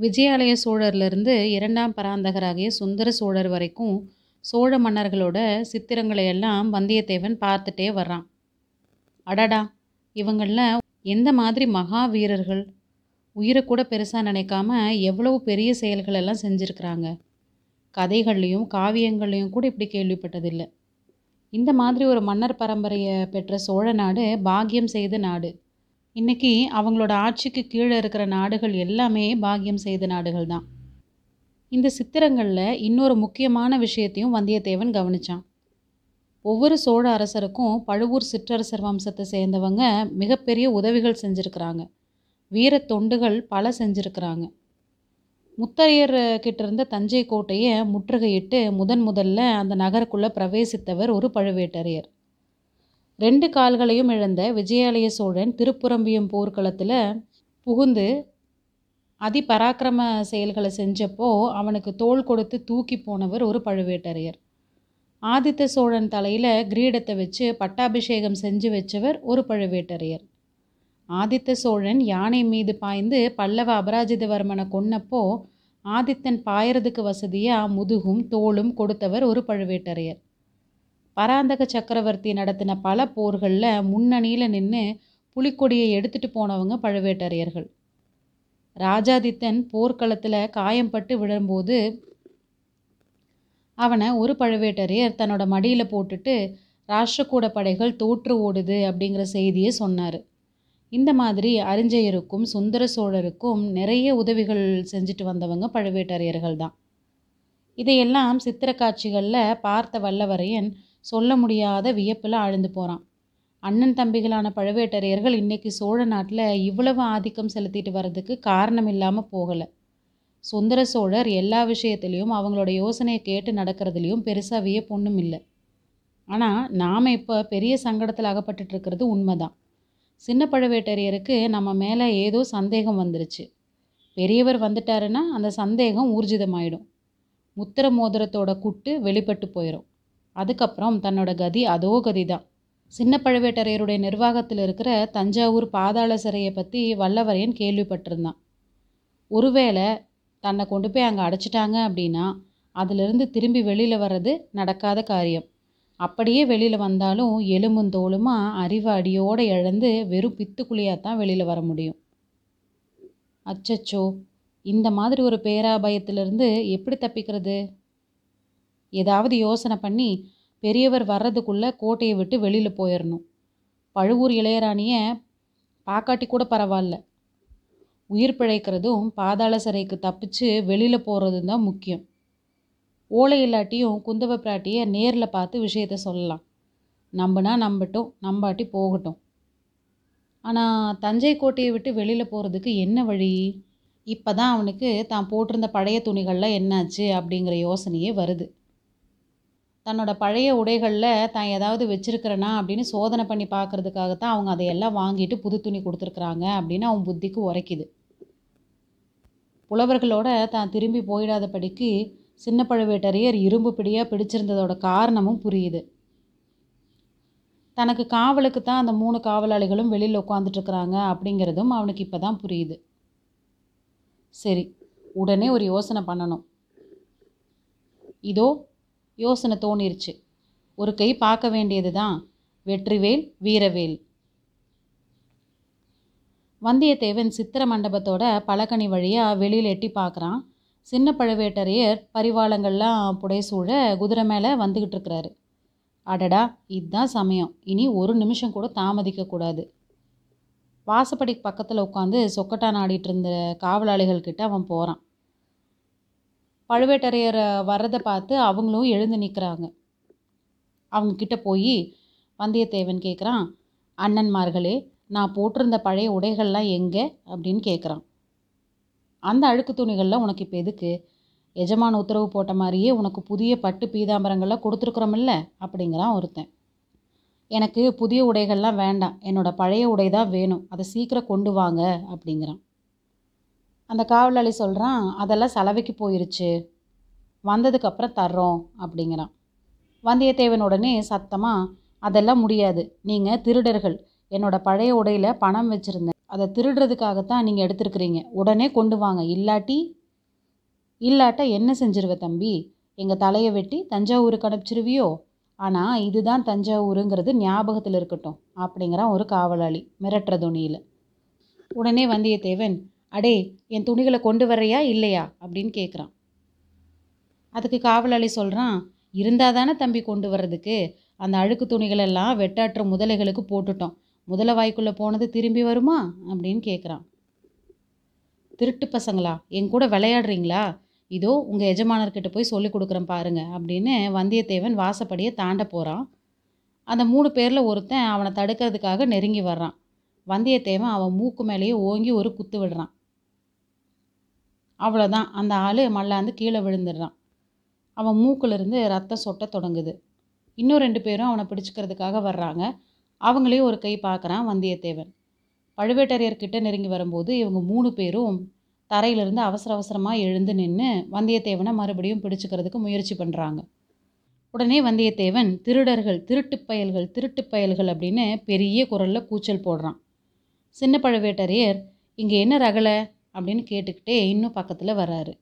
விஜயாலய சோழர்லேருந்து இரண்டாம் பராந்தகராகிய சுந்தர சோழர் வரைக்கும் சோழ மன்னர்களோட சித்திரங்களை எல்லாம் வந்தியத்தேவன் பார்த்துட்டே வர்றான். அடடா! இவங்களில் எந்த மாதிரி மகா வீரர்கள்? உயிரை கூட பெருசாக நினைக்காம எவ்வளவு பெரிய செயல்கள் எல்லாம் செஞ்சுருக்கிறாங்க. கதைகள்லையும் காவியங்கள்லையும் கூட இப்படி கேள்விப்பட்டதில்லை. இந்த மாதிரி ஒரு மன்னர் பரம்பரையை பெற்ற சோழ நாடு பாக்கியம் செய்த நாடு. இன்னைக்கு அவங்களோட ஆட்சிக்கு கீழே இருக்கிற நாடுகள் எல்லாமே பாக்கியம் செய்த நாடுகள் தான் இந்த சித்திரங்களில் இன்னொரு முக்கியமான விஷயத்தையும் வந்தியத்தேவன் கவனிச்சான். ஒவ்வொரு சோழ அரசருக்கும் பழுவூர் சிற்றரசர் வம்சத்தை சேர்ந்தவங்க மிகப்பெரிய உதவிகள் செஞ்சுருக்கிறாங்க. வீர தொண்டுகள் பல செஞ்சுருக்கிறாங்க. முத்தரையர் கிட்ட இருந்த தஞ்சை கோட்டையை முற்றுகையிட்டு முதன் முதல்ல அந்த நகருக்குள்ளே பிரவேசித்தவர் ஒரு பழுவேட்டரையர். ரெண்டு கால்களையும் இழந்த விஜயாலய சோழன் திருப்புறம்பியம் போர்க்களத்தில் புகுந்து அதிபராக்கிரம செயல்களை செஞ்சப்போ அவனுக்கு தோள் கொடுத்து தூக்கி போனவர் ஒரு பழுவேட்டரையர். ஆதித்த சோழன் தலையில் கிரீடத்தை வச்சு பட்டாபிஷேகம் செஞ்சு வச்சவர் ஒரு பழுவேட்டரையர். ஆதித்த சோழன் யானை மீது பாய்ந்து பல்லவ அபராஜிதவர்மனை கொன்னப்போ ஆதித்தன் பாயறதுக்கு வசதியாக முதுகும் தோளும் கொடுத்தவர் ஒரு பழுவேட்டரையர். பராந்தக சக்கரவர்த்தி நடத்தின பல போர்களில் முன்னணியில் நின்று புலிக்கொடியை எடுத்துட்டு போனவங்க பழுவேட்டரையர்கள். ராஜாதித்தன் போர்க்களத்தில் காயம்பட்டு விழும்போது அவனை ஒரு பழுவேட்டரையர் தன்னோட மடியில் போட்டுட்டு ராஷ்டிரகூட படைகள் தோற்று ஓடுது அப்படிங்கிற செய்தியை சொன்னார். இந்த மாதிரி அறிஞ்சயருக்கும் சுந்தர சோழருக்கும் நிறைய உதவிகள் செஞ்சுட்டு வந்தவங்க பழுவேட்டரையர்கள் தான். இதையெல்லாம் சித்திர காட்சிகளில் பார்த்த வல்லவரையன் சொல்ல முடியாத வியப்பில் ஆழ்ந்து போகிறான் அண்ணன் தம்பிகளான பழுவேட்டரையர்கள் இன்றைக்கி சோழ நாட்டில் இவ்வளவு ஆதிக்கம் செலுத்திட்டு வர்றதுக்கு காரணம் இல்லாமல் போகலை. சுந்தர சோழர் எல்லா விஷயத்துலேயும் அவங்களோட யோசனையை கேட்டு நடக்கிறதுலையும் பெருசாக வியப்பொன்றும் இல்லை. ஆனால் நாம் இப்போ பெரிய சங்கடத்தில் அகப்பட்டுட்டு இருக்கிறது உண்மைதான். சின்ன பழுவேட்டரையருக்கு நம்ம மேலே ஏதோ சந்தேகம் வந்துருச்சு. பெரியவர் வந்துட்டாருன்னா அந்த சந்தேகம் ஊர்ஜிதமாயிடும். முத்திர மோதிரத்தோட குட்டு வெளிப்பட்டு போயிடும் அதுக்கப்புறம் தன்னோட கதி அதோ கதி தான் சின்ன பழுவேட்டரையருடைய நிர்வாகத்தில் இருக்கிற தஞ்சாவூர் பாதாள சிறையை பற்றி வல்லவரையன் கேள்விப்பட்டிருந்தான். ஒருவேளை தன்னை கொண்டு போய் அங்கே அடைச்சிட்டாங்க அப்படின்னா அதிலிருந்து திரும்பி வெளியில் வர்றது நடக்காத காரியம். அப்படியே வெளியில் வந்தாலும் எலும்பும் தோலுமா அறிவு அடியோடு இழந்து வெறும் பித்துக்குழியாக தான் வெளியில் வர முடியும். அச்சச்சோ இந்த மாதிரி ஒரு பேராபயத்திலிருந்து எப்படி தப்பிக்கிறது? ஏதாவது யோசனை பண்ணி பெரியவர் வர்றதுக்குள்ளே கோட்டையை விட்டு வெளியில் போயிடணும் பழுவூர் இளையராணியை பாக்காட்டி கூட பரவாயில்ல. உயிர் பிழைக்கிறதும் பாதாள சிறைக்கு தப்பிச்சு வெளியில் போகிறதும் தான் முக்கியம். ஓலை இல்லாட்டியும் குந்தவ பிராட்டியை நேரில் பார்த்து விஷயத்த சொல்லலாம். நம்பினா நம்பட்டும் நம்பாட்டி போகட்டும். ஆனால் தஞ்சை கோட்டையை விட்டு வெளியில் போகிறதுக்கு என்ன வழி? இப்போ தான் அவனுக்கு தான் போட்டிருந்த பழைய துணிகள்லாம் என்னாச்சு அப்படிங்கிற யோசனையே வருது. தன்னோட பழைய உடைகளில் தான் ஏதாவது வச்சிருக்கிறனா அப்படின்னு சோதனை பண்ணி பார்க்கறதுக்காகத்தான் அவங்க அதையெல்லாம் வாங்கிட்டு புது துணி கொடுத்துருக்குறாங்க அப்படின்னு அவன் புத்திக்கு உரைக்குது. புலவர்களோட தான் திரும்பி போயிடாதபடிக்கு சின்ன பழுவேட்டரையர் இரும்பு பிடியாக பிடிச்சிருந்ததோட காரணமும் புரியுது. தனக்கு காவலுக்கு தான் அந்த மூணு காவலாளிகளும் வெளியில் உட்காந்துட்ருக்குறாங்க அப்படிங்கிறதும் அவனுக்கு இப்போ தான் புரியுது. சரி உடனே ஒரு யோசனை பண்ணணும். இதோ யோசனை தோணிருச்சு. ஒரு கை பார்க்க வேண்டியது தான் வெற்றிவேல் வீரவேல். வந்தியத்தேவன் சித்திர மண்டபத்தோட பலகனி வழியாக வெளியில் எட்டி பார்க்குறான். சின்ன பழுவேட்டரையர் பரிவாளங்கள்லாம் புடைசூழ குதிரை மேலே வந்துக்கிட்டு இருக்கிறாரு. அடடா இதுதான் சமயம். இனி ஒரு நிமிஷம் கூட தாமதிக்கக்கூடாது வாசப்படி பக்கத்தில் உட்காந்து சொக்கட்டான் ஆடிட்டு இருந்த காவலாளிகள்கிட்ட அவன் போகிறான் பழுவேட்டரையர் வர்றதை பார்த்து அவங்களும் எழுந்து நிற்கிறாங்க அவங்கக்கிட்ட போய் வந்தியத்தேவன் கேட்குறான் அண்ணன்மார்களே நான் போட்டிருந்த பழைய உடைகள்லாம் எங்கே? அப்படின்னு கேட்குறான் அந்த அழுக்கு துணிகளில் உனக்கு இப்போ எதுக்கு? எஜமான உத்தரவு போட்ட மாதிரியே உனக்கு புதிய பட்டு பீதாம்பரங்கள்லாம் கொடுத்துருக்குறோமில்ல? அப்படிங்கிறான் ஒருத்தன். எனக்கு புதிய உடைகள்லாம் வேண்டாம். என்னோடய பழைய உடை தான் வேணும். அதை சீக்கிரம் கொண்டு வாங்க. அப்படிங்கிறான். அந்த காவலாளி சொல்கிறான் அதெல்லாம் செலவைக்கு போயிருச்சு. வந்ததுக்கப்புறம் தர்றோம் அப்படிங்கிறான். வந்தியத்தேவன் உடனே சத்தமாக அதெல்லாம் முடியாது. நீங்கள் திருடர்கள். என்னோடய பழைய உடையில் பணம் வச்சுருந்தேன். அதை திருடுறதுக்காகத்தான் நீங்கள் எடுத்துருக்குறீங்க. உடனே கொண்டு வாங்க. இல்லாட்டி இல்லாட்ட என்ன செஞ்சிருவ தம்பி? எங்கள் தலையை வெட்டி தஞ்சாவூருக்கு அனுப்பிச்சிருவியோ ஆனால் இதுதான் தஞ்சாவூருங்கிறது ஞாபகத்தில் இருக்கட்டும் அப்படிங்கிறான் ஒரு காவலாளி மிரட்டுற துணியில். உடனே வந்தியத்தேவன் அடே என் துணிகளை கொண்டு வர்றியா இல்லையா? அப்படின்னு கேட்குறான் அதுக்கு காவலாளி சொல்கிறான் இருந்தால் தானே தம்பி கொண்டு வர்றதுக்கு. அந்த அழுக்கு துணிகளெல்லாம் வெட்டாற்ற முதலைகளுக்கு போட்டுட்டோம். முதலை வாய்க்குள்ளே போனது திரும்பி வருமா? அப்படின்னு கேட்குறான் திருட்டு பசங்களா என் கூட விளையாடுறீங்களா? இதோ உங்கள் எஜமானர்கிட்ட போய் சொல்லி கொடுக்குறேன் பாருங்க அப்படின்னு வந்தியத்தேவன் வாசப்படியை தாண்ட போகிறான் அந்த மூணு பேரில் ஒருத்தன் அவனை தடுக்கிறதுக்காக நெருங்கி வர்றான். வந்தியத்தேவன் அவன் மூக்கு மேலேயே ஓங்கி ஒரு குத்து விடுறான். அவ்வளோதான் அந்த ஆள் மல்லாந்து கீழே விழுந்துடுறான். அவன் மூக்கிலிருந்து ரத்தம் சொட்ட தொடங்குது. இன்னும் ரெண்டு பேரும் அவனை பிடிச்சிக்கிறதுக்காக வர்றாங்க. அவங்களையும் ஒரு கை பார்க்குறான் வந்தியத்தேவன். பழுவேட்டரையர்கிட்ட நெருங்கி வரும்போது இவங்க மூணு பேரும் தரையிலிருந்து அவசர அவசரமாக எழுந்து நின்று வந்தியத்தேவனை மறுபடியும் பிடிச்சிக்கிறதுக்கு முயற்சி பண்ணுறாங்க உடனே வந்தியத்தேவன் திருடர்கள் திருட்டுப் பயல்கள் திருட்டுப் பயல்கள் அப்படின்னு பெரிய குரலில் கூச்சல் போடுறான். சின்ன பழுவேட்டரையர் இங்கே என்ன ரகலை? அப்படின்னு கேட்டுக்கிட்டே இன்னும் பக்கத்தில் வராரு.